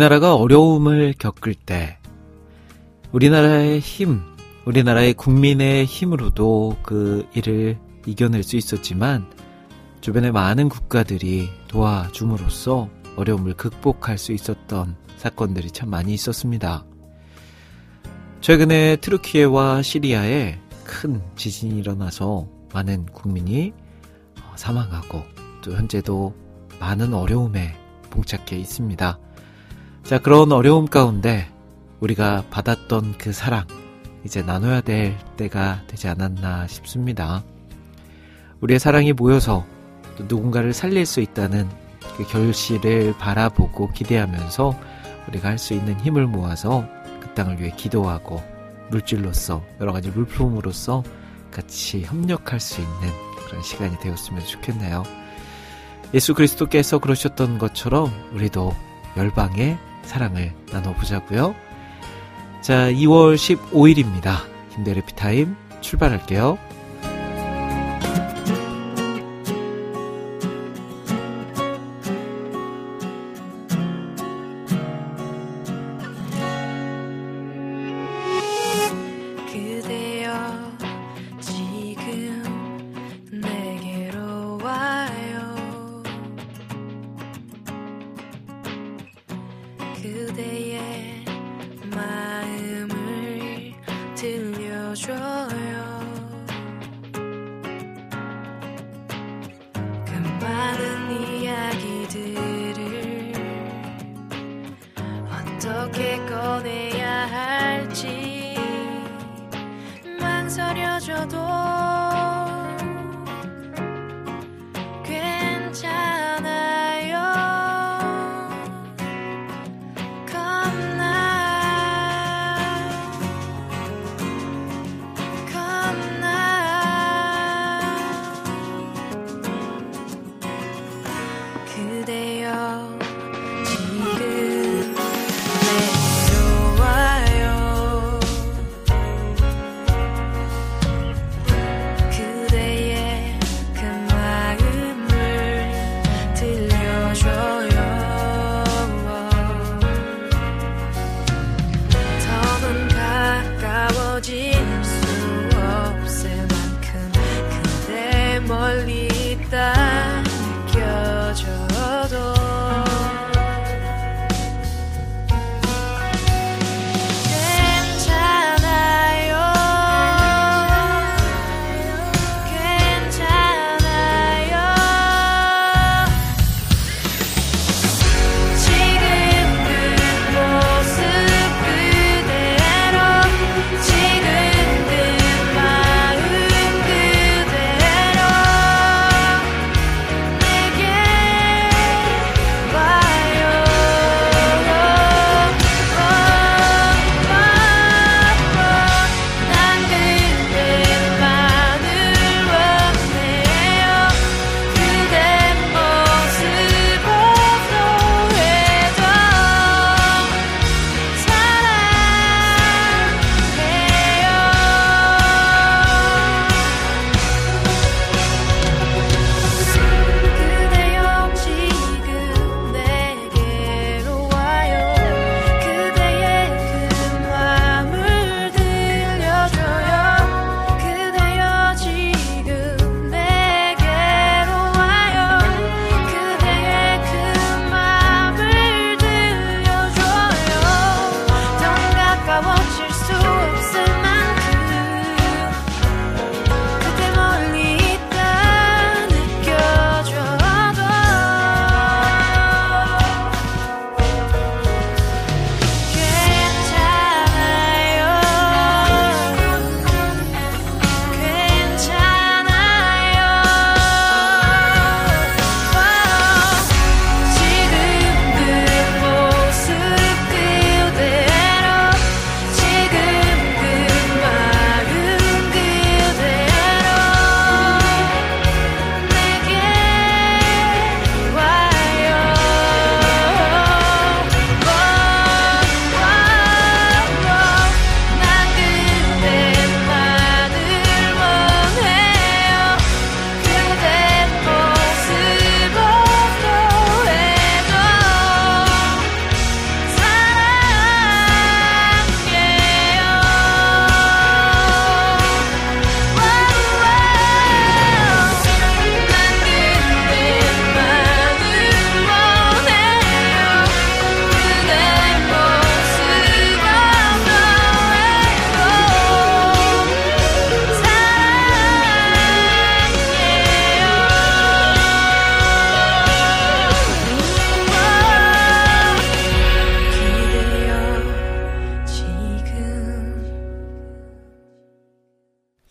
우리나라가 어려움을 겪을 때 우리나라의 힘, 우리나라의 국민의 힘으로도 그 일을 이겨낼 수 있었지만 주변의 많은 국가들이 도와줌으로써 어려움을 극복할 수 있었던 사건들이 참 많이 있었습니다. 최근에 트루키에와 시리아에 큰 지진이 일어나서 많은 국민이 어, 사망하고 또 현재도 많은 어려움에 봉착해 있습니다. 자, 그런 어려움 가운데 우리가 받았던 그 사랑, 이제 나눠야 될 때가 되지 않았나 싶습니다. 우리의 사랑이 모여서 또 누군가를 살릴 수 있다는 그 결실을 바라보고 기대하면서 우리가 할 수 있는 힘을 모아서 그 땅을 위해 기도하고 물질로서 여러 가지 물품으로서 같이 협력할 수 있는 그런 시간이 되었으면 좋겠네요. 예수 그리스도께서 그러셨던 것처럼 우리도 열방의 사랑을 나눠보자고요. 자, 2월 15일입니다. 김대래 피타임 출발할게요.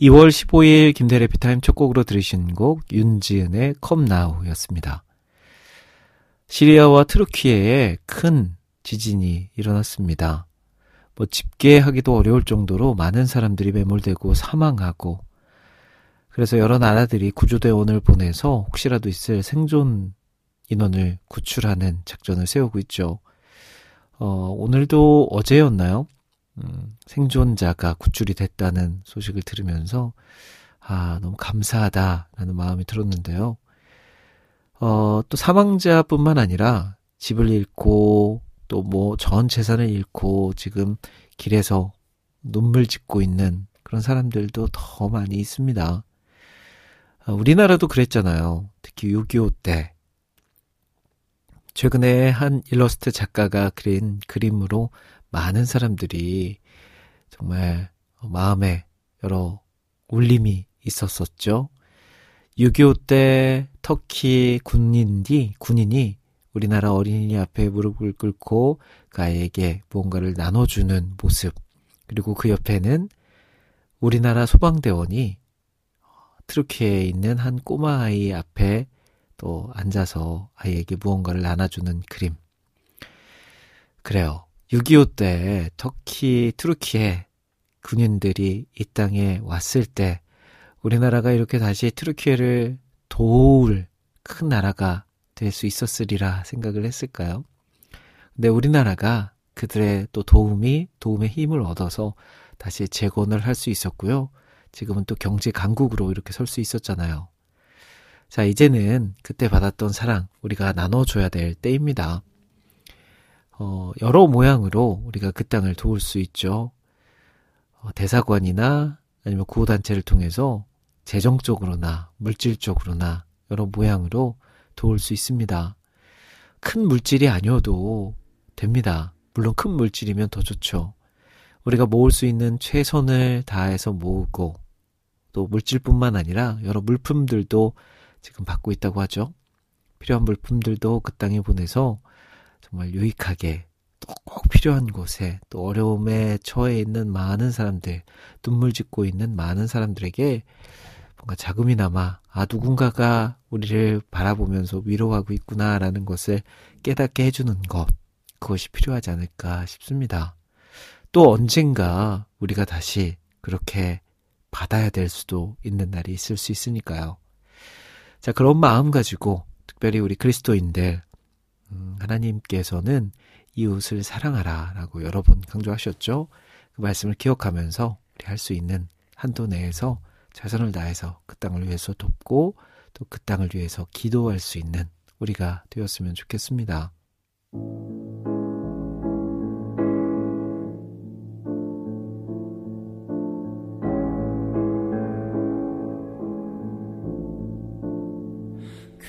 2월 15일 김대래 피타임 첫 곡으로 들으신 곡 윤지은의 컴나우였습니다. 시리아와 트루키에에 큰 지진이 일어났습니다. 뭐 집계하기도 어려울 정도로 많은 사람들이 매몰되고 사망하고 그래서 여러 나라들이 구조대원을 보내서 혹시라도 있을 생존 인원을 구출하는 작전을 세우고 있죠. 어, 오늘도 어제였나요? 음, 생존자가 구출이 됐다는 소식을 들으면서 아, 너무 감사하다라는 마음이 들었는데요. 어, 또 사망자뿐만 아니라 집을 잃고 또 뭐 전 재산을 잃고 지금 길에서 눈물 짓고 있는 그런 사람들도 더 많이 있습니다. 어, 우리나라도 그랬잖아요. 특히 6.25 때. 최근에 한 일러스트 작가가 그린 그림으로 많은 사람들이 정말 마음에 여러 울림이 있었었죠. 6.25 때 터키 군인이, 군인이 우리나라 어린이 앞에 무릎을 꿇고 그 아이에게 무언가를 나눠주는 모습. 그리고 그 옆에는 우리나라 소방대원이 트루키에 있는 한 꼬마 아이 앞에 또 앉아서 아이에게 무언가를 나눠주는 그림. 그래요. 6.25 때 터키, 트루키에 군인들이 이 땅에 왔을 때 우리나라가 이렇게 다시 트루키에를 도울 큰 나라가 될 수 있었으리라 생각을 했을까요? 근데 우리나라가 그들의 또 도움이, 도움의 힘을 얻어서 다시 재건을 할 수 있었고요. 지금은 또 경제 강국으로 이렇게 설 수 있었잖아요. 자, 이제는 그때 받았던 사랑 우리가 나눠줘야 될 때입니다. 어, 여러 모양으로 우리가 그 땅을 도울 수 있죠. 어, 대사관이나 아니면 구호단체를 통해서 재정적으로나 물질적으로나 여러 모양으로 도울 수 있습니다. 큰 물질이 아니어도 됩니다. 물론 큰 물질이면 더 좋죠. 우리가 모을 수 있는 최선을 다해서 모으고 또 물질뿐만 아니라 여러 물품들도 지금 받고 있다고 하죠. 필요한 물품들도 그 땅에 보내서 정말 유익하게 또 꼭 필요한 곳에 또 어려움에 처해 있는 많은 사람들, 눈물 짓고 있는 많은 사람들에게 뭔가 자금이나마 아 누군가가 우리를 바라보면서 위로하고 있구나라는 것을 깨닫게 해주는 것 그것이 필요하지 않을까 싶습니다. 또 언젠가 우리가 다시 그렇게 받아야 될 수도 있는 날이 있을 수 있으니까요. 자, 그런 마음 가지고 특별히 우리 그리스도인들 음, 하나님께서는 이웃을 사랑하라 라고 여러 번 강조하셨죠. 그 말씀을 기억하면서 우리 할 수 있는 한도 내에서 최선을 다해서 그 땅을 위해서 돕고 또 그 땅을 위해서 기도할 수 있는 우리가 되었으면 좋겠습니다.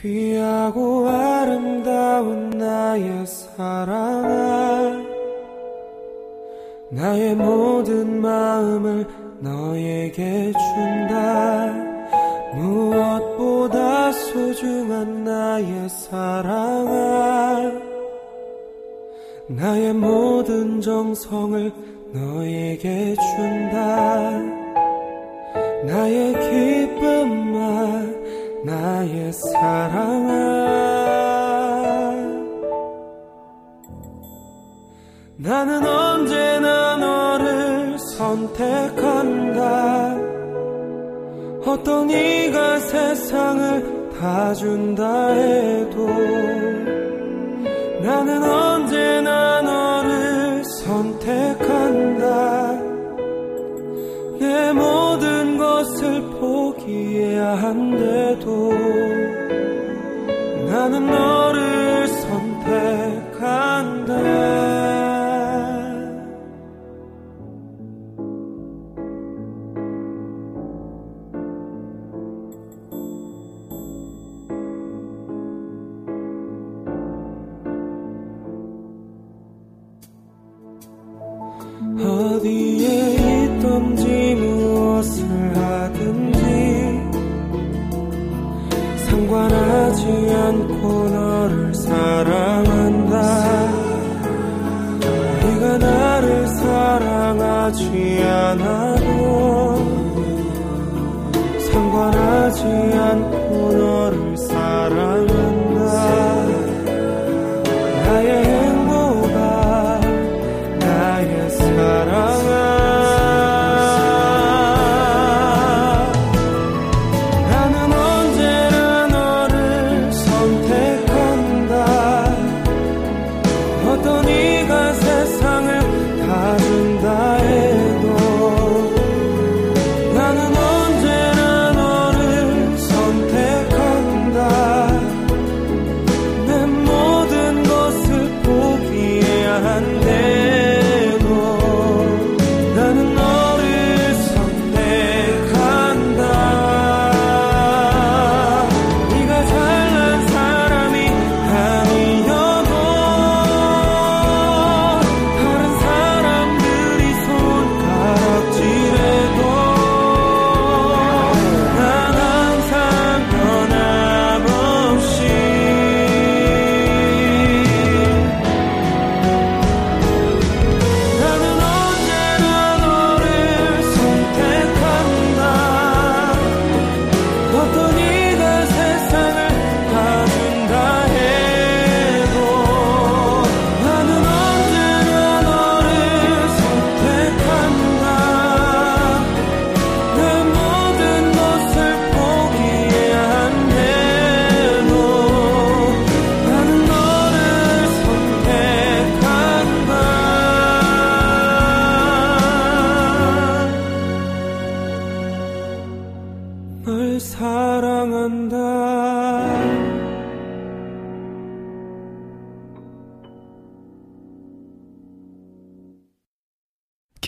귀하고 아름다운 나의 사랑아 나의 모든 마음을 너에게 준다. 무엇보다 소중한 나의 사랑아 나의 모든 정성을 너에게 준다. 나의 기쁨만 나의 사랑아 나는 언제나 너를 선택한다 어떤 이가 세상을 다 준다 해도 나는 언제나 너를 선택한다 내 모든 것을 포기해야 한데도 나는 너를 선택한다.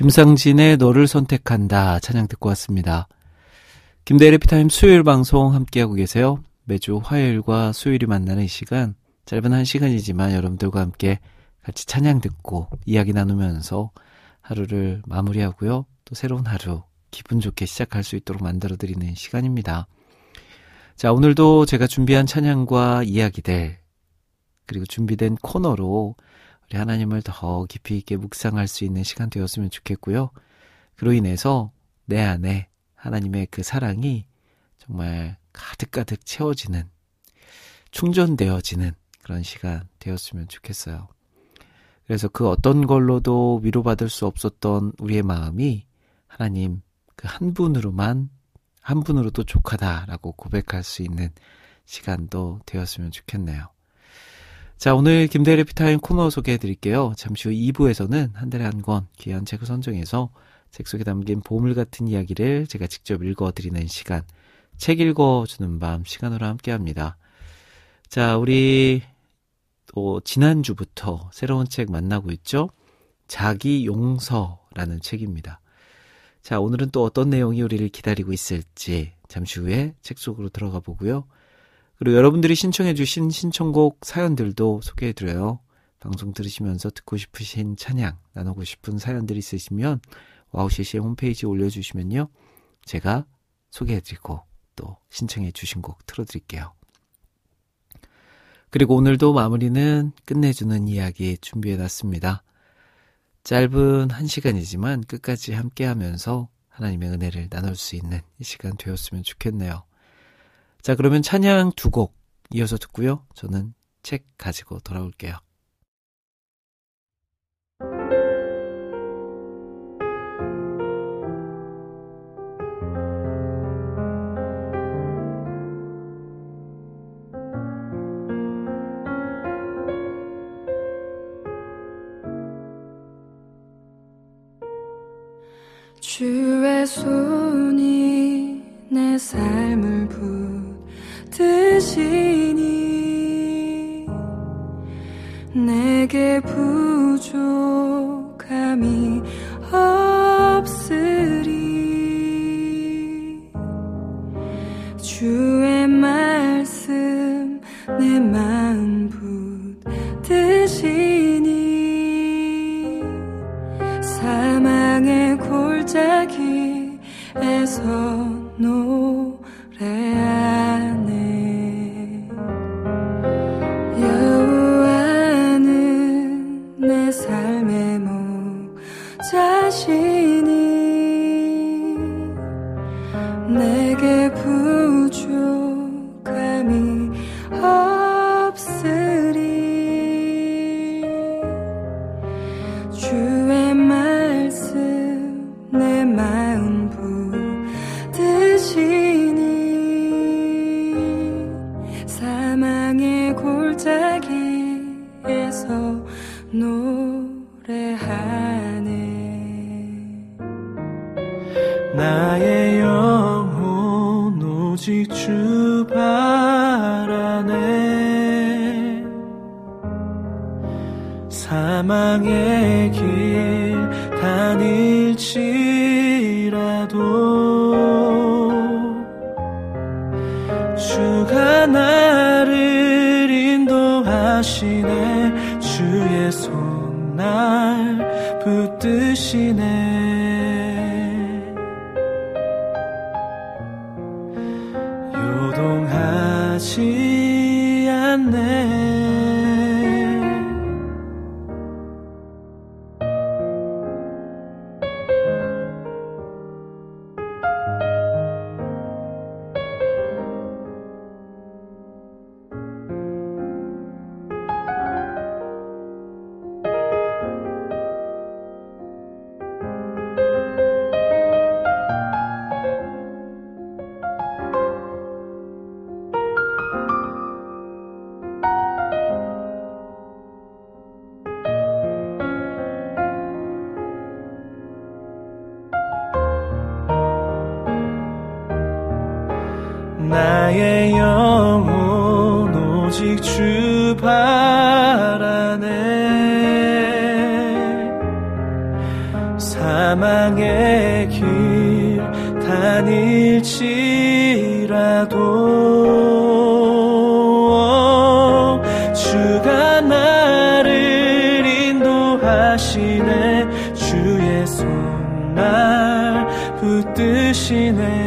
김상진의 너를 선택한다 찬양 듣고 왔습니다. 김대일의 피타임 수요일 방송 함께하고 계세요. 매주 화요일과 수요일이 만나는 이 시간 짧은 한 시간이지만 여러분들과 함께 같이 찬양 듣고 이야기 나누면서 하루를 마무리하고요. 또 새로운 하루 기분 좋게 시작할 수 있도록 만들어 드리는 시간입니다. 자, 오늘도 제가 준비한 찬양과 이야기들 그리고 준비된 코너로 우리 하나님을 더 깊이 있게 묵상할 수 있는 시간 되었으면 좋겠고요. 그로 인해서 내 안에 하나님의 그 사랑이 정말 가득가득 채워지는, 충전되어지는 그런 시간 되었으면 좋겠어요. 그래서 그 어떤 걸로도 위로받을 수 없었던 우리의 마음이 하나님 그 한 분으로만, 한 분으로도 족하다라고 고백할 수 있는 시간도 되었으면 좋겠네요. 자, 오늘 김대리 피타임 코너 소개해 드릴게요. 잠시 후 2부에서는 한 달에 한 권 귀한 책을 선정해서 책 속에 담긴 보물 같은 이야기를 제가 직접 읽어 드리는 시간, 책 읽어 주는 밤 시간으로 함께 합니다. 자, 우리 또 지난주부터 새로운 책 만나고 있죠? 자기 용서라는 책입니다. 자, 오늘은 또 어떤 내용이 우리를 기다리고 있을지 잠시 후에 책 속으로 들어가 보고요. 그리고 여러분들이 신청해 주신 신청곡 사연들도 소개해 드려요. 방송 들으시면서 듣고 싶으신 찬양, 나누고 싶은 사연들 있으시면 와우CC의 홈페이지에 올려주시면요. 제가 소개해 드리고 또 신청해 주신 곡 틀어드릴게요. 그리고 오늘도 마무리는 끝내주는 이야기 준비해 놨습니다. 짧은 한 시간이지만 끝까지 함께 하면서 하나님의 은혜를 나눌 수 있는 이 시간 되었으면 좋겠네요. 자, 그러면 찬양 두 곡 이어서 듣고요. 저는 책 가지고 돌아올게요. 내게 부 주 바라네. 사망의 길 다닐지라도. 주가 나를 인도하시네. 주의 손 날 붙드시네.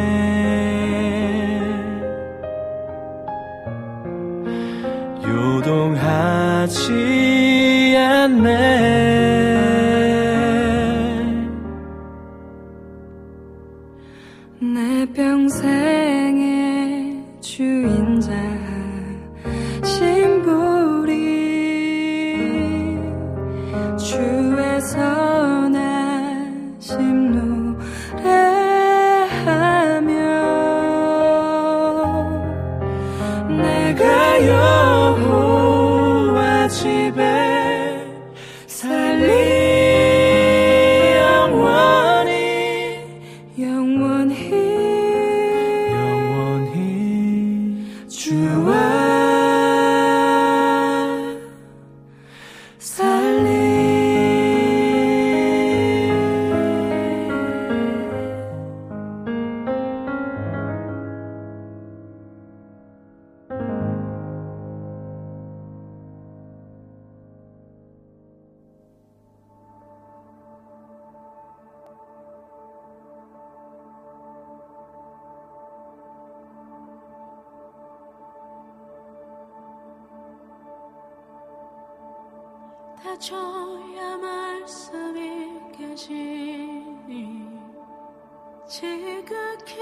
지극히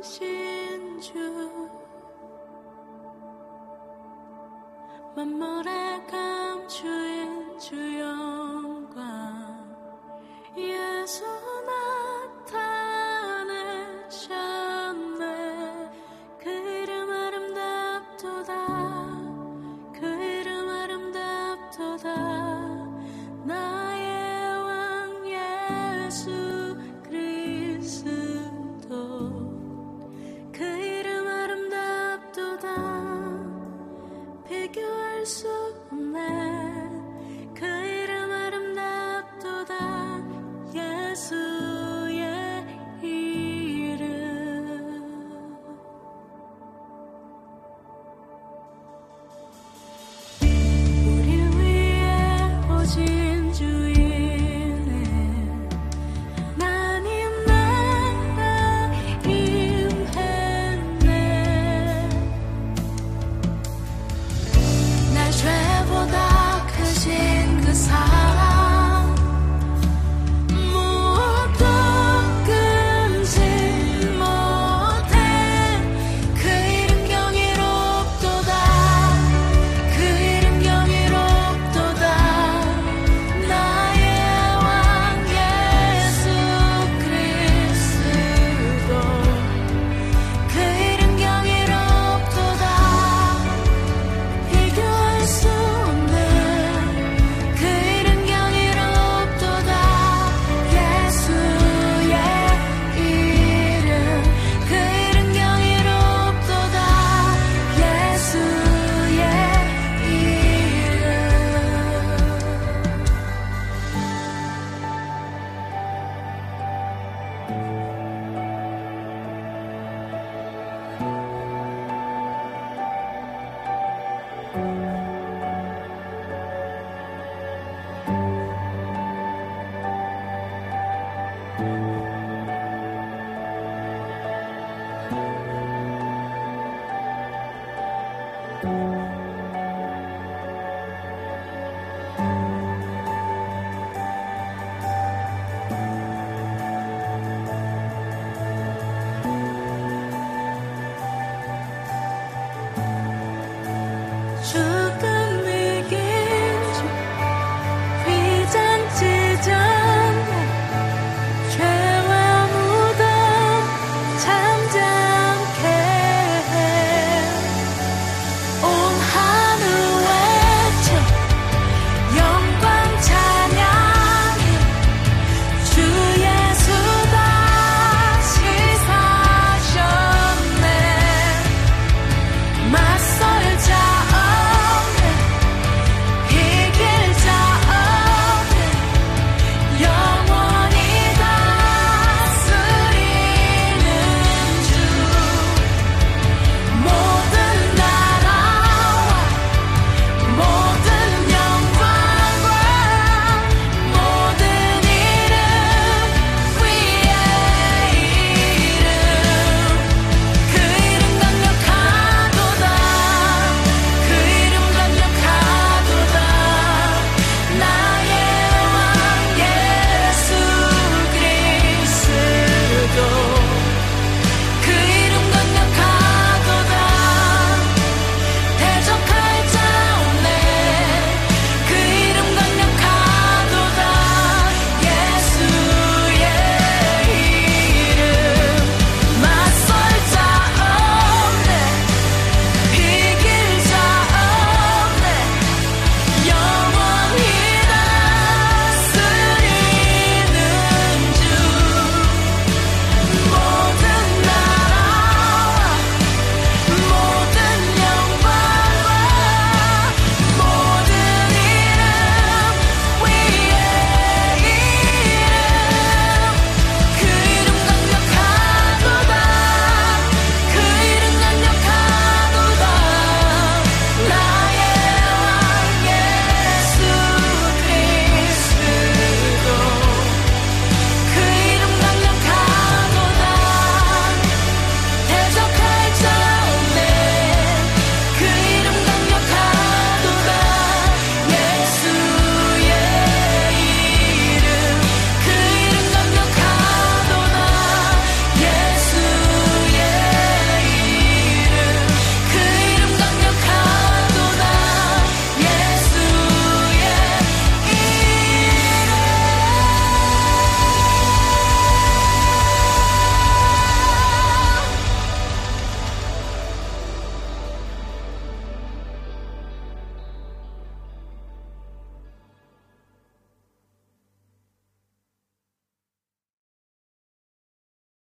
높으신 주. 만물의 감추인 주여.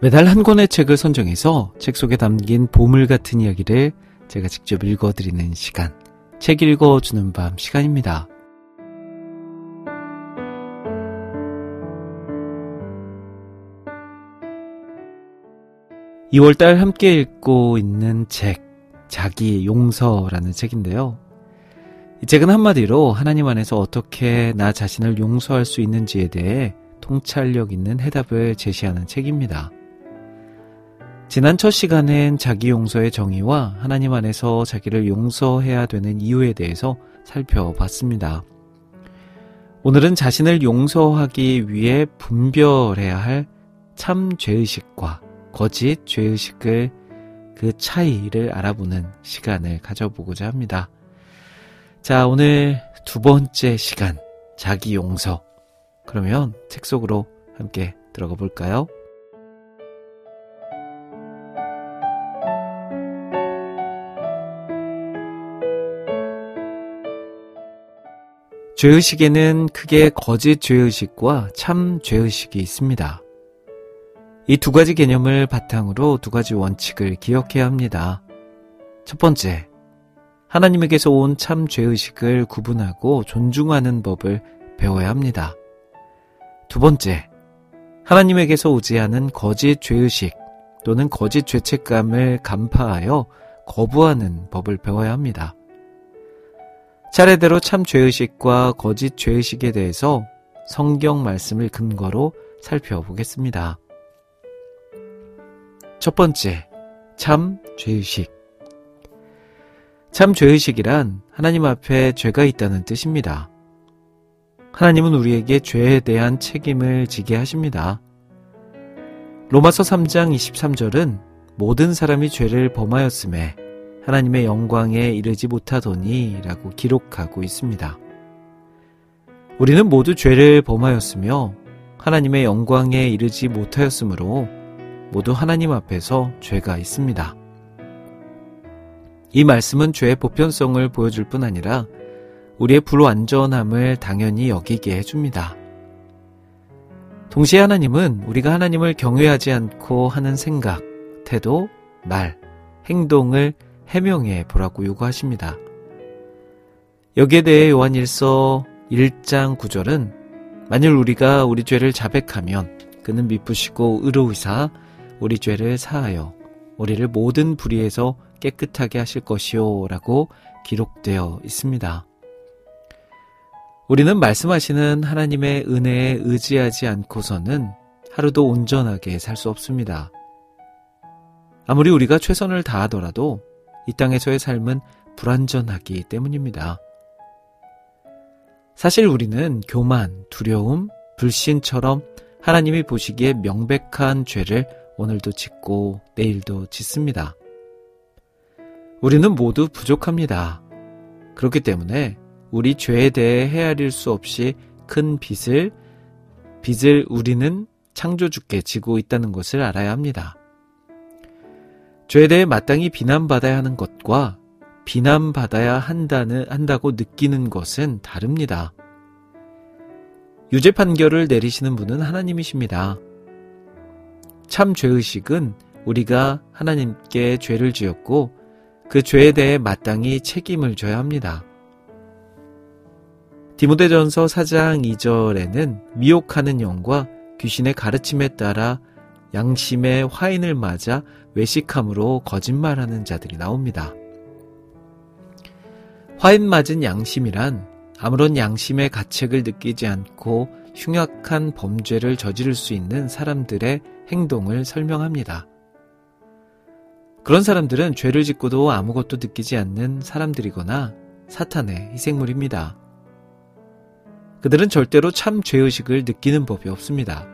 매달 한 권의 책을 선정해서 책 속에 담긴 보물 같은 이야기를 제가 직접 읽어드리는 시간. 책 읽어주는 밤 시간입니다. 2월달 함께 읽고 있는 책, 자기 용서라는 책인데요. 이 책은 한마디로 하나님 안에서 어떻게 나 자신을 용서할 수 있는지에 대해 통찰력 있는 해답을 제시하는 책입니다. 지난 첫 시간엔 자기 용서의 정의와 하나님 안에서 자기를 용서해야 되는 이유에 대해서 살펴봤습니다. 오늘은 자신을 용서하기 위해 분별해야 할 참 죄의식과 거짓 죄의식을 그 차이를 알아보는 시간을 가져보고자 합니다. 자, 오늘 두 번째 시간, 자기 용서. 그러면 책 속으로 함께 들어가 볼까요? 죄의식에는 크게 거짓 죄의식과 참 죄의식이 있습니다. 이 두 가지 개념을 바탕으로 두 가지 원칙을 기억해야 합니다. 첫 번째, 하나님에게서 온 참 죄의식을 구분하고 존중하는 법을 배워야 합니다. 두 번째, 하나님에게서 오지 않은 거짓 죄의식 또는 거짓 죄책감을 간파하여 거부하는 법을 배워야 합니다. 차례대로 참 죄의식과 거짓 죄의식에 대해서 성경 말씀을 근거로 살펴보겠습니다. 첫 번째, 참 죄의식. 참 죄의식이란 하나님 앞에 죄가 있다는 뜻입니다. 하나님은 우리에게 죄에 대한 책임을 지게 하십니다. 로마서 3장 23절은 모든 사람이 죄를 범하였음에 하나님의 영광에 이르지 못하더니 라고 기록하고 있습니다. 우리는 모두 죄를 범하였으며 하나님의 영광에 이르지 못하였으므로 모두 하나님 앞에서 죄가 있습니다. 이 말씀은 죄의 보편성을 보여줄 뿐 아니라 우리의 불완전함을 당연히 여기게 해줍니다. 동시에 하나님은 우리가 하나님을 경외하지 않고 하는 생각, 태도, 말, 행동을 해명해 보라고 요구하십니다. 여기에 대해 요한 1서 1장 9절은 만일 우리가 우리 죄를 자백하면 그는 미쁘시고 의로우사 우리 죄를 사하여 우리를 모든 불의에서 깨끗하게 하실 것이요 라고 기록되어 있습니다. 우리는 말씀하시는 하나님의 은혜에 의지하지 않고서는 하루도 온전하게 살 수 없습니다. 아무리 우리가 최선을 다하더라도 이 땅에서의 삶은 불완전하기 때문입니다. 사실 우리는 교만, 두려움, 불신처럼 하나님이 보시기에 명백한 죄를 오늘도 짓고 내일도 짓습니다. 우리는 모두 부족합니다. 그렇기 때문에 우리 죄에 대해 헤아릴 수 없이 큰 빚을 빚을 우리는 창조주께 지고 있다는 것을 알아야 합니다. 죄에 대해 마땅히 비난받아야 하는 것과 비난받아야 한다는, 한다고 느끼는 것은 다릅니다. 유죄 판결을 내리시는 분은 하나님이십니다. 참 죄의식은 우리가 하나님께 죄를 지었고 그 죄에 대해 마땅히 책임을 져야 합니다. 디모데전서 4장 2절에는 미혹하는 영과 귀신의 가르침에 따라 양심의 화인을 맞아 외식함으로 거짓말하는 자들이 나옵니다. 화인 맞은 양심이란 아무런 양심의 가책을 느끼지 않고 흉악한 범죄를 저지를 수 있는 사람들의 행동을 설명합니다. 그런 사람들은 죄를 짓고도 아무것도 느끼지 않는 사람들이거나 사탄의 희생물입니다. 그들은 절대로 참 죄의식을 느끼는 법이 없습니다.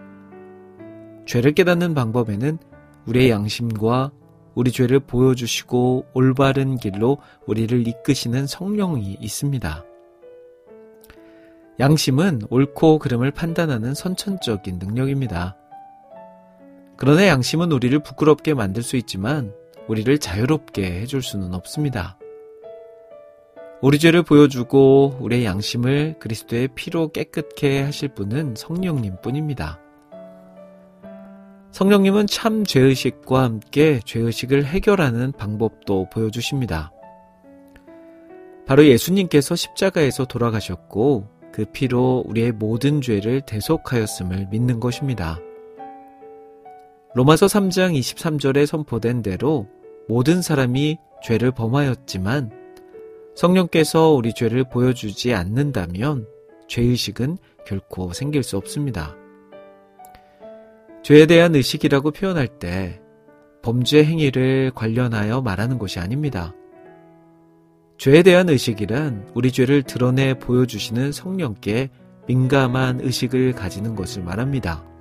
죄를 깨닫는 방법에는 우리의 양심과 우리 죄를 보여주시고 올바른 길로 우리를 이끄시는 성령이 있습니다. 양심은 옳고 그름을 판단하는 선천적인 능력입니다. 그러나 양심은 우리를 부끄럽게 만들 수 있지만 우리를 자유롭게 해줄 수는 없습니다. 우리 죄를 보여주고 우리의 양심을 그리스도의 피로 깨끗게 하실 분은 성령님 뿐입니다. 성령님은 참 죄의식과 함께 죄의식을 해결하는 방법도 보여주십니다. 바로 예수님께서 십자가에서 돌아가셨고 그 피로 우리의 모든 죄를 대속하였음을 믿는 것입니다. 로마서 3장 23절에 선포된 대로 모든 사람이 죄를 범하였지만 성령께서 우리 죄를 보여주지 않는다면 죄의식은 결코 생길 수 없습니다. 죄에 대한 의식이라고 표현할 때 범죄 행위를 관련하여 말하는 것이 아닙니다. 죄에 대한 의식이란 우리 죄를 드러내 보여주시는 성령께 민감한 의식을 가지는 것을 말합니다.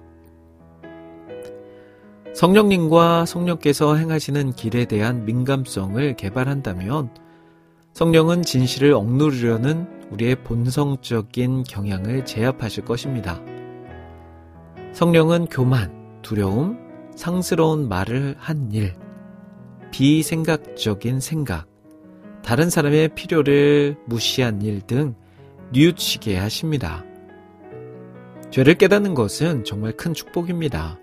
성령님과 성령께서 행하시는 길에 대한 민감성을 개발한다면 성령은 진실을 억누르려는 우리의 본성적인 경향을 제압하실 것입니다. 성령은 교만, 두려움, 상스러운 말을 한 일, 비생각적인 생각, 다른 사람의 필요를 무시한 일 등 뉘우치게 하십니다. 죄를 깨닫는 것은 정말 큰 축복입니다.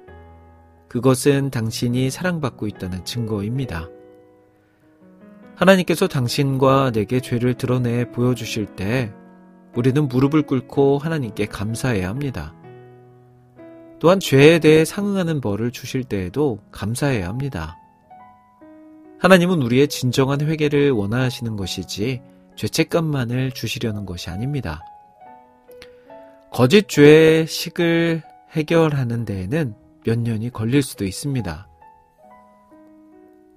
그것은 당신이 사랑받고 있다는 증거입니다. 하나님께서 당신과 내게 죄를 드러내 보여주실 때 우리는 무릎을 꿇고 하나님께 감사해야 합니다. 또한 죄에 대해 상응하는 벌을 주실 때에도 감사해야 합니다. 하나님은 우리의 진정한 회개를 원하시는 것이지 죄책감만을 주시려는 것이 아닙니다. 거짓 죄의 식을 해결하는 데에는 몇 년이 걸릴 수도 있습니다.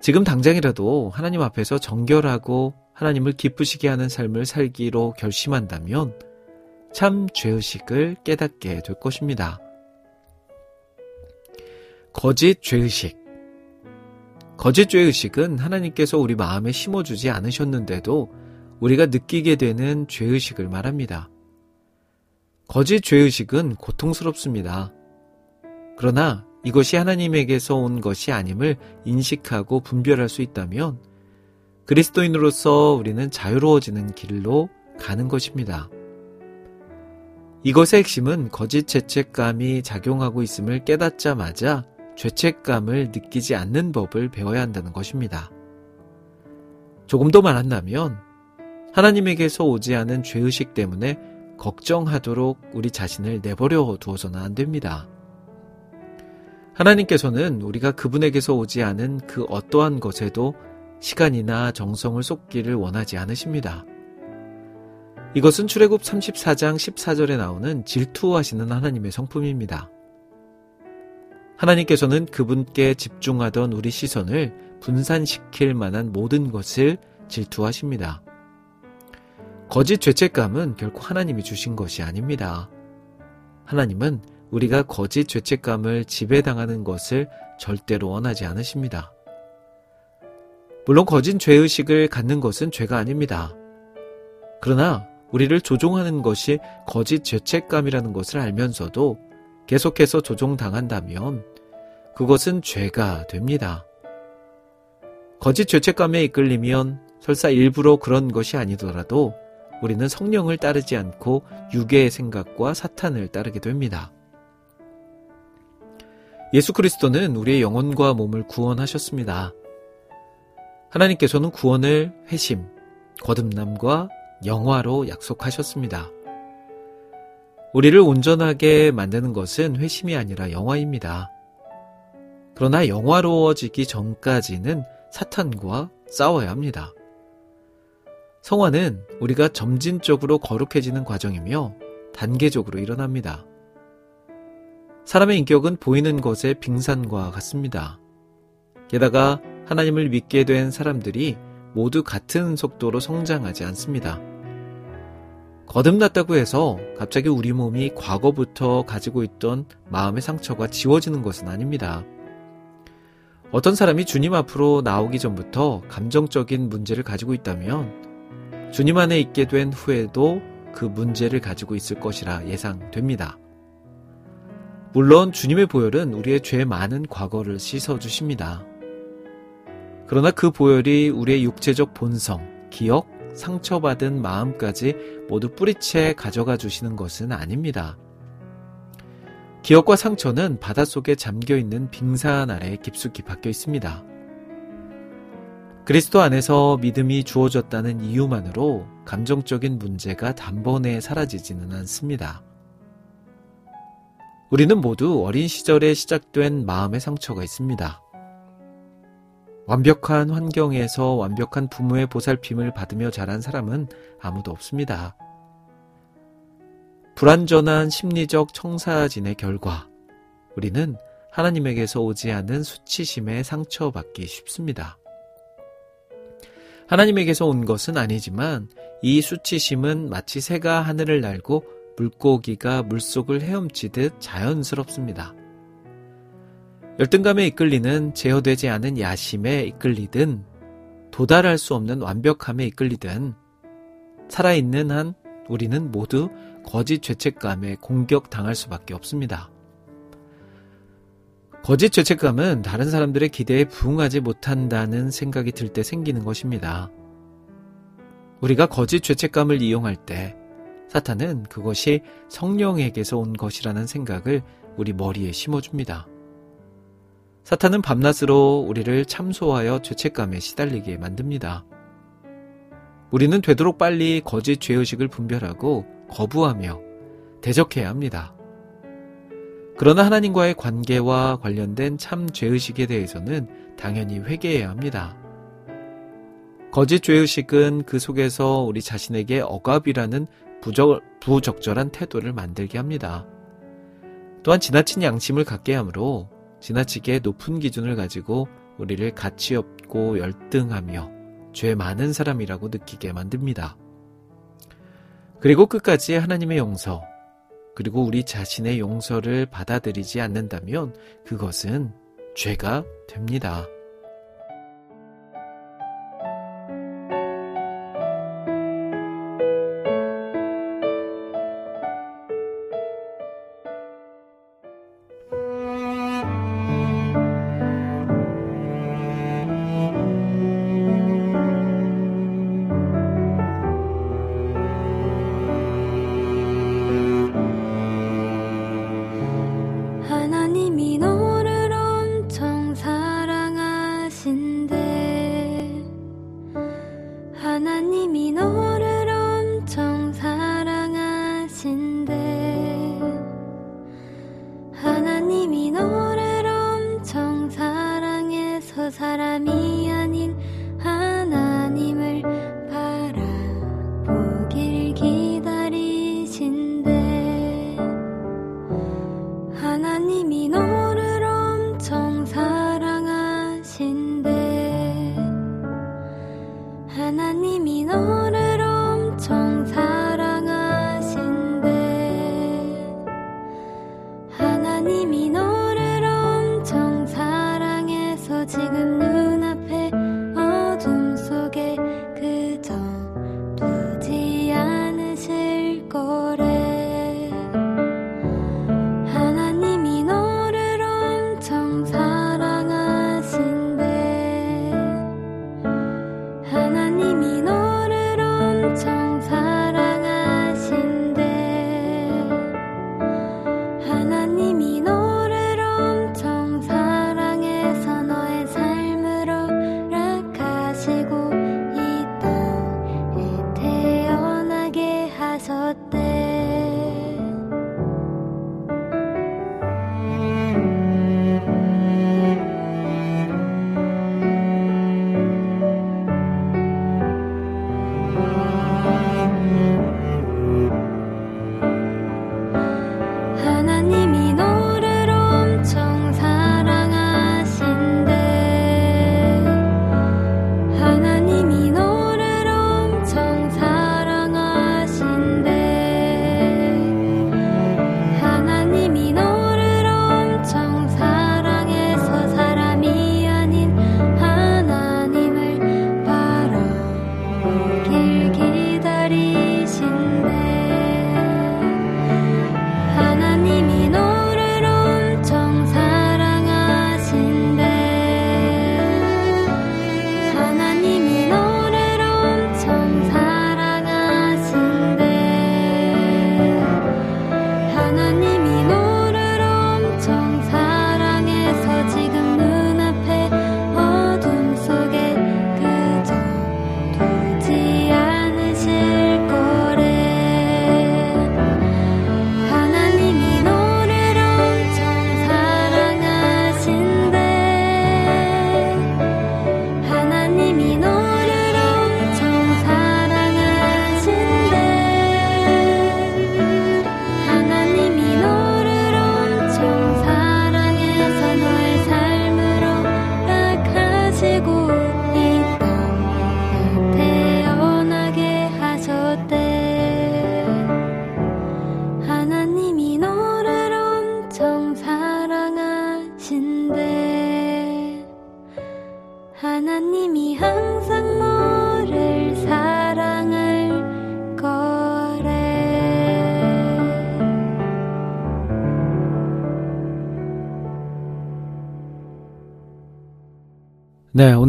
지금 당장이라도 하나님 앞에서 정결하고 하나님을 기쁘시게 하는 삶을 살기로 결심한다면 참 죄의식을 깨닫게 될 것입니다. 거짓 죄의식. 거짓 죄의식은 하나님께서 우리 마음에 심어주지 않으셨는데도 우리가 느끼게 되는 죄의식을 말합니다. 거짓 죄의식은 고통스럽습니다. 그러나 이것이 하나님에게서 온 것이 아님을 인식하고 분별할 수 있다면 그리스도인으로서 우리는 자유로워지는 길로 가는 것입니다. 이것의 핵심은 거짓 죄책감이 작용하고 있음을 깨닫자마자 죄책감을 느끼지 않는 법을 배워야 한다는 것입니다. 조금 더 말한다면 하나님에게서 오지 않은 죄의식 때문에 걱정하도록 우리 자신을 내버려 두어서는 안 됩니다. 하나님께서는 우리가 그분에게서 오지 않은 그 어떠한 것에도 시간이나 정성을 쏟기를 원하지 않으십니다. 이것은 출애굽 34장 14절에 나오는 질투하시는 하나님의 성품입니다. 하나님께서는 그분께 집중하던 우리 시선을 분산시킬 만한 모든 것을 질투하십니다. 거짓 죄책감은 결코 하나님이 주신 것이 아닙니다. 하나님은 우리가 거짓 죄책감을 지배당하는 것을 절대로 원하지 않으십니다. 물론 거짓 죄의식을 갖는 것은 죄가 아닙니다. 그러나 우리를 조종하는 것이 거짓 죄책감이라는 것을 알면서도 계속해서 조종당한다면 그것은 죄가 됩니다. 거짓 죄책감에 이끌리면 설사 일부러 그런 것이 아니더라도 우리는 성령을 따르지 않고 유괴의 생각과 사탄을 따르게 됩니다. 예수 그리스도는 우리의 영혼과 몸을 구원하셨습니다. 하나님께서는 구원을 회심, 거듭남과 영화로 약속하셨습니다. 우리를 온전하게 만드는 것은 회심이 아니라 영화입니다. 그러나 영화로워지기 전까지는 사탄과 싸워야 합니다. 성화는 우리가 점진적으로 거룩해지는 과정이며 단계적으로 일어납니다. 사람의 인격은 보이는 것의 빙산과 같습니다. 게다가 하나님을 믿게 된 사람들이 모두 같은 속도로 성장하지 않습니다. 거듭났다고 해서 갑자기 우리 몸이 과거부터 가지고 있던 마음의 상처가 지워지는 것은 아닙니다. 어떤 사람이 주님 앞으로 나오기 전부터 감정적인 문제를 가지고 있다면 주님 안에 있게 된 후에도 그 문제를 가지고 있을 것이라 예상됩니다. 물론 주님의 보혈은 우리의 죄 많은 과거를 씻어주십니다. 그러나 그 보혈이 우리의 육체적 본성, 기억, 상처받은 마음까지 모두 뿌리채 가져가 주시는 것은 아닙니다. 기억과 상처는 바닷속에 잠겨 있는 빙산 아래 깊숙이 박혀 있습니다. 그리스도 안에서 믿음이 주어졌다는 이유만으로 감정적인 문제가 단번에 사라지지는 않습니다. 우리는 모두 어린 시절에 시작된 마음의 상처가 있습니다. 완벽한 환경에서 완벽한 부모의 보살핌을 받으며 자란 사람은 아무도 없습니다. 불완전한 심리적 청사진의 결과, 우리는 하나님에게서 오지 않은 수치심에 상처받기 쉽습니다. 하나님에게서 온 것은 아니지만 이 수치심은 마치 새가 하늘을 날고 물고기가 물속을 헤엄치듯 자연스럽습니다. 열등감에 이끌리는 제어되지 않은 야심에 이끌리든 도달할 수 없는 완벽함에 이끌리든 살아있는 한 우리는 모두 거짓 죄책감에 공격당할 수밖에 없습니다. 거짓 죄책감은 다른 사람들의 기대에 부응하지 못한다는 생각이 들 때 생기는 것입니다. 우리가 거짓 죄책감을 이용할 때 사탄은 그것이 성령에게서 온 것이라는 생각을 우리 머리에 심어줍니다. 사탄은 밤낮으로 우리를 참소하여 죄책감에 시달리게 만듭니다. 우리는 되도록 빨리 거짓 죄의식을 분별하고 거부하며 대적해야 합니다. 그러나 하나님과의 관계와 관련된 참 죄의식에 대해서는 당연히 회개해야 합니다. 거짓 죄의식은 그 속에서 우리 자신에게 억압이라는 부적, 부적절한 태도를 만들게 합니다. 또한 지나친 양심을 갖게 하므로 지나치게 높은 기준을 가지고 우리를 가치 없고 열등하며 죄 많은 사람이라고 느끼게 만듭니다. 그리고 끝까지 하나님의 용서, 그리고 우리 자신의 용서를 받아들이지 않는다면 그것은 죄가 됩니다.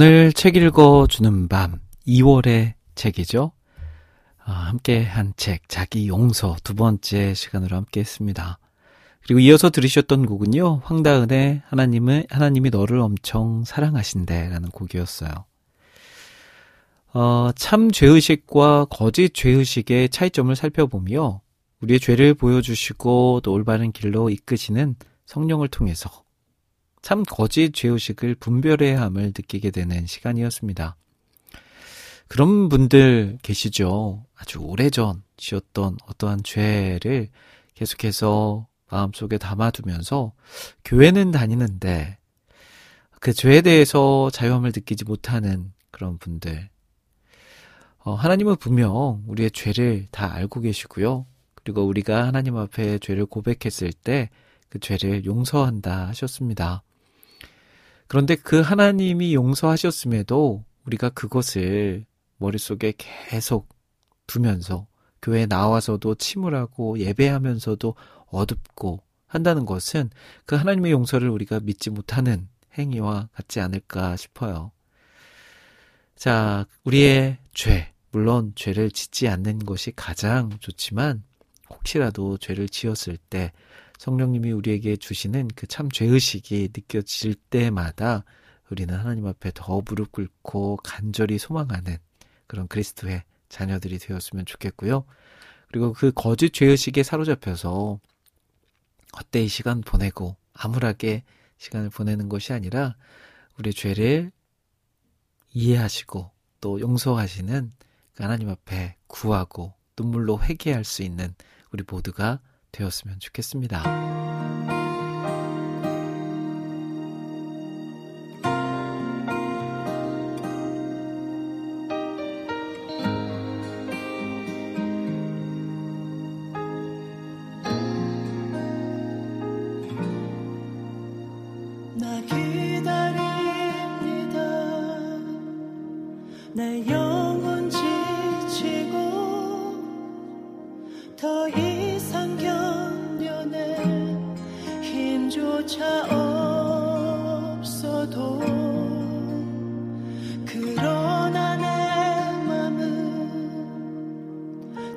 오늘 책 읽어주는 밤 2월의 책이죠. 아, 함께 한 책, 자기 용서 두 번째 시간으로 함께 했습니다. 그리고 이어서 들으셨던 곡은요, 황다은의 하나님은, 하나님이 너를 엄청 사랑하신대 라는 곡이었어요. 어, 참 죄의식과 거짓 죄의식의 차이점을 살펴보며 우리의 죄를 보여주시고 또 올바른 길로 이끄시는 성령을 통해서 참 거짓 죄의식을 분별해야 함을 느끼게 되는 시간이었습니다. 그런 분들 계시죠. 아주 오래전 지었던 어떠한 죄를 계속해서 마음속에 담아두면서 교회는 다니는데 그 죄에 대해서 자유함을 느끼지 못하는 그런 분들. 어, 하나님은 분명 우리의 죄를 다 알고 계시고요. 그리고 우리가 하나님 앞에 죄를 고백했을 때 그 죄를 용서한다 하셨습니다. 그런데 그 하나님이 용서하셨음에도 우리가 그것을 머릿속에 계속 두면서 교회에 나와서도 침울하고 예배하면서도 어둡고 한다는 것은 그 하나님의 용서를 우리가 믿지 못하는 행위와 같지 않을까 싶어요. 자, 우리의 죄, 물론 죄를 짓지 않는 것이 가장 좋지만 혹시라도 죄를 지었을 때 성령님이 우리에게 주시는 그 참 죄의식이 느껴질 때마다 우리는 하나님 앞에 더 무릎 꿇고 간절히 소망하는 그런 그리스도의 자녀들이 되었으면 좋겠고요. 그리고 그 거짓 죄의식에 사로잡혀서 헛되이 시간 보내고 암울하게 시간을 보내는 것이 아니라 우리 죄를 이해하시고 또 용서하시는 그 하나님 앞에 구하고 눈물로 회개할 수 있는 우리 모두가 되었으면 좋겠습니다.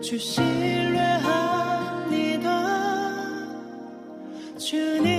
주 신뢰합니다. 주님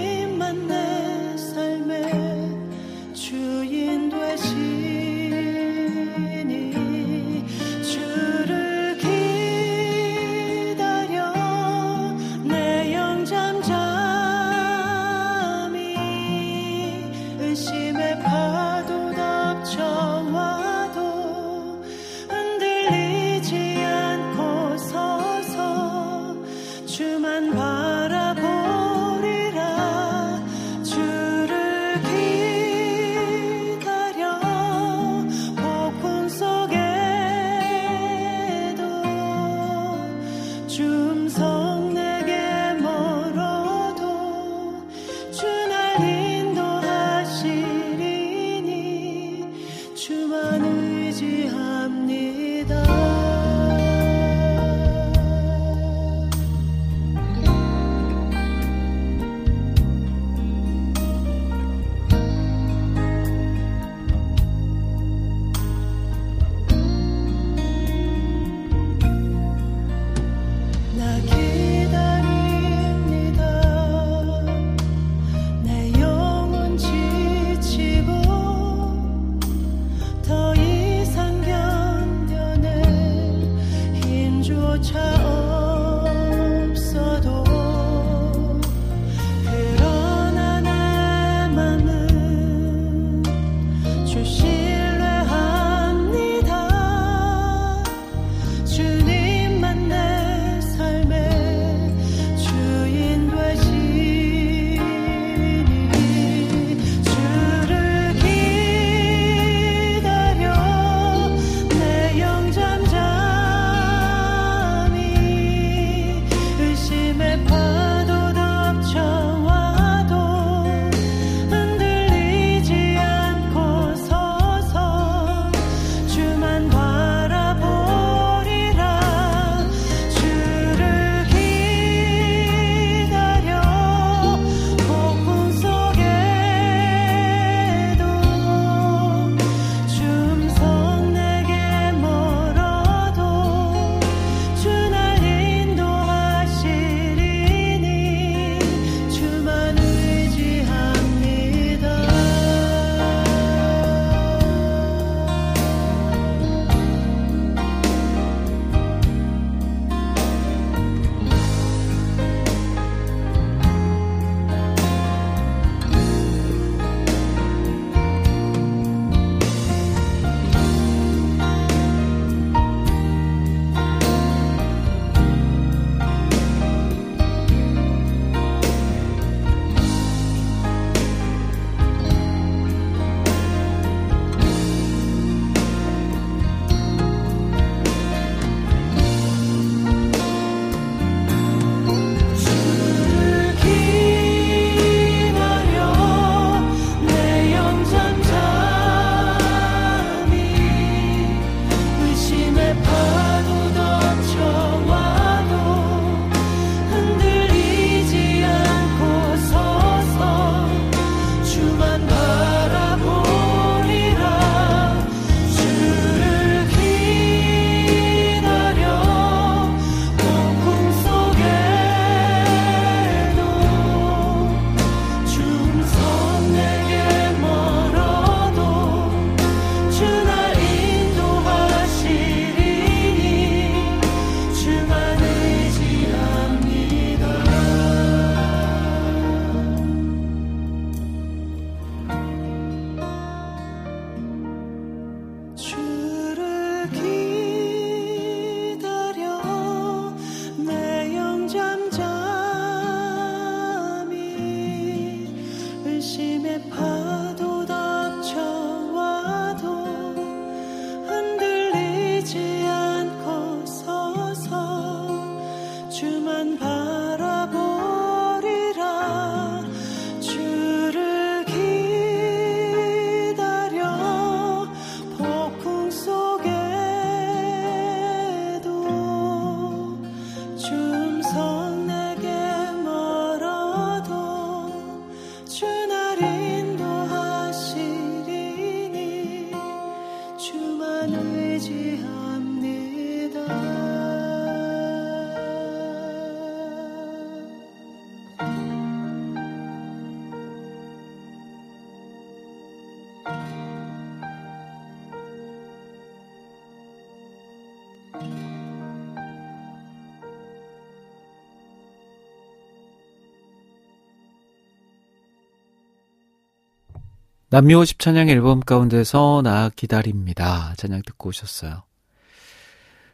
남미 50 찬양 앨범 가운데서 나 기다립니다. 찬양 듣고 오셨어요.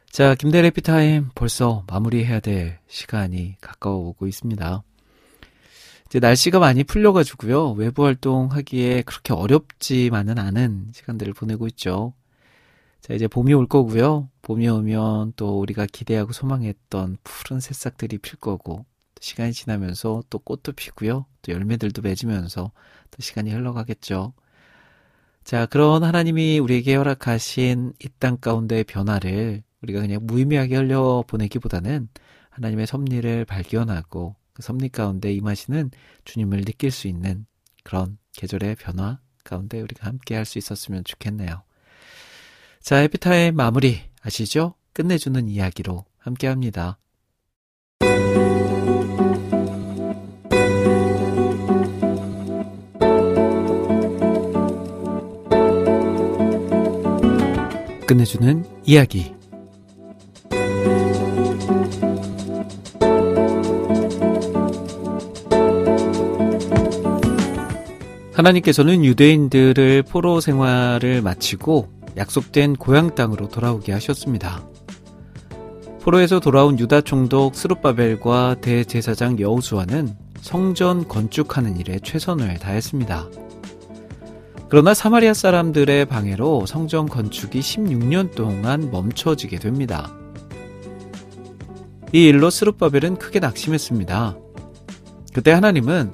자, 김대래 피타임 벌써 마무리해야 될 시간이 가까워 오고 있습니다. 이제 날씨가 많이 풀려가지고요. 외부 활동하기에 그렇게 어렵지만은 않은 시간들을 보내고 있죠. 자, 이제 봄이 올 거고요. 봄이 오면 또 우리가 기대하고 소망했던 푸른 새싹들이 필 거고, 시간이 지나면서 또 꽃도 피고요. 또 열매들도 맺으면서 또 시간이 흘러가겠죠. 자, 그런 하나님이 우리에게 허락하신 이 땅 가운데의 변화를 우리가 그냥 무의미하게 흘려보내기보다는 하나님의 섭리를 발견하고 그 섭리 가운데 임하시는 주님을 느낄 수 있는 그런 계절의 변화 가운데 우리가 함께 할 수 있었으면 좋겠네요. 자, 해피타임 마무리 아시죠? 끝내주는 이야기로 함께 합니다. 끝내주는 이야기. 하나님께서는 유대인들을 포로 생활을 마치고 약속된 고향 땅으로 돌아오게 하셨습니다. 포로에서 돌아온 유다 총독 스룹바벨과 대제사장 여우수아는 성전 건축하는 일에 최선을 다했습니다. 그러나 사마리아 사람들의 방해로 성전 건축이 16년 동안 멈춰지게 됩니다. 이 일로 스룹바벨은 크게 낙심했습니다. 그때 하나님은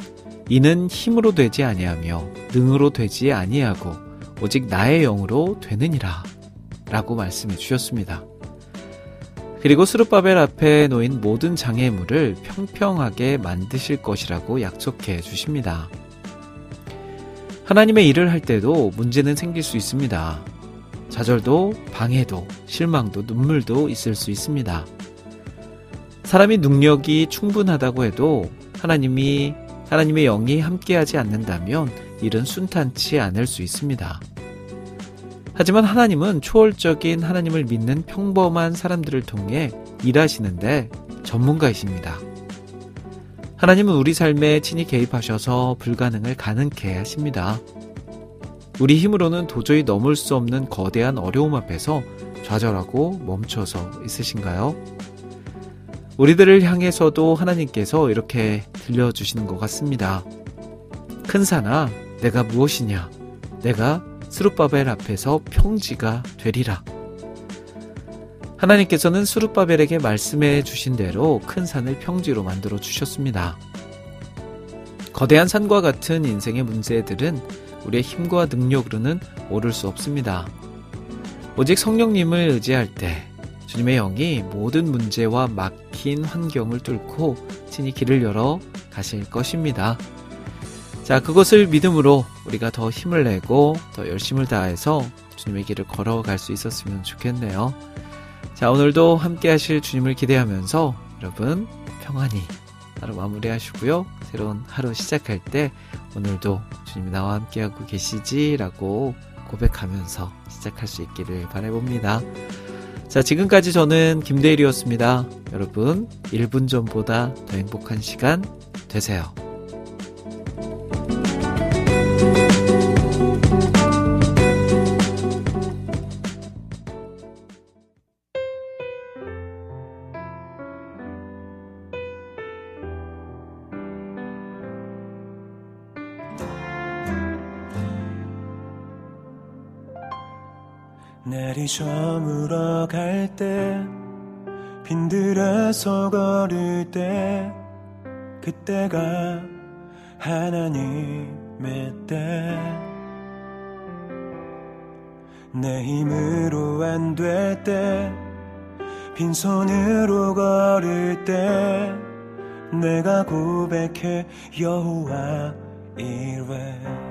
이는 힘으로 되지 아니하며 능으로 되지 아니하고 오직 나의 영으로 되느니라 라고 말씀해 주셨습니다. 그리고 스룹바벨 앞에 놓인 모든 장애물을 평평하게 만드실 것이라고 약속해 주십니다. 하나님의 일을 할 때도 문제는 생길 수 있습니다. 좌절도, 방해도, 실망도, 눈물도 있을 수 있습니다. 사람이 능력이 충분하다고 해도 하나님이, 하나님의 영이 함께하지 않는다면 일은 순탄치 않을 수 있습니다. 하지만 하나님은 초월적인 하나님을 믿는 평범한 사람들을 통해 일하시는데 전문가이십니다. 하나님은 우리 삶에 친히 개입하셔서 불가능을 가능케 하십니다. 우리 힘으로는 도저히 넘을 수 없는 거대한 어려움 앞에서 좌절하고 멈춰서 있으신가요? 우리들을 향해서도 하나님께서 이렇게 들려주시는 것 같습니다. 큰 산아, 내가 무엇이냐? 내가 스룹바벨 앞에서 평지가 되리라. 하나님께서는 수르바벨에게 말씀해 주신 대로 큰 산을 평지로 만들어 주셨습니다. 거대한 산과 같은 인생의 문제들은 우리의 힘과 능력으로는 오를 수 없습니다. 오직 성령님을 의지할 때 주님의 영이 모든 문제와 막힌 환경을 뚫고 친히 길을 열어 가실 것입니다. 자, 그것을 믿음으로 우리가 더 힘을 내고 더 열심을 다해서 주님의 길을 걸어갈 수 있었으면 좋겠네요. 자, 오늘도 함께 하실 주님을 기대하면서 여러분 평안히 하루 마무리하시고요. 새로운 하루 시작할 때 오늘도 주님이 나와 함께하고 계시지라고 고백하면서 시작할 수 있기를 바라봅니다. 자, 지금까지 저는 김대일이었습니다. 여러분, 1분 전보다 더 행복한 시간 되세요. 날이 저물어 갈 때 빈들에서 걸을 때 그때가 하나님의 때 내 힘으로 안 될 때 빈손으로 걸을 때 내가 고백해 여호와 이래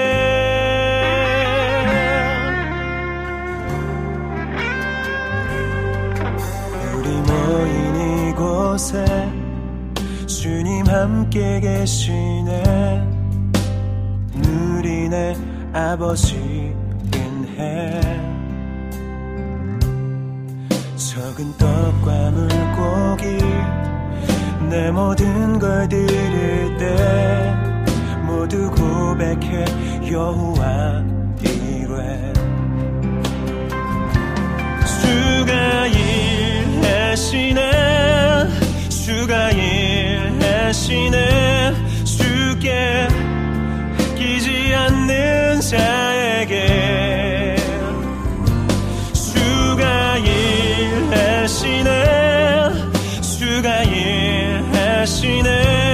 곳에 주님 함께 계시네. 누리네 아버지인 해. 적은 떡과 물고기 내 모든 걸 드릴 때 모두 고백해 여호와 이래 주가 일하시네 주가 일하시네. 주께 끼지 않는 자에게 주가 일하시네. 주가 일하시네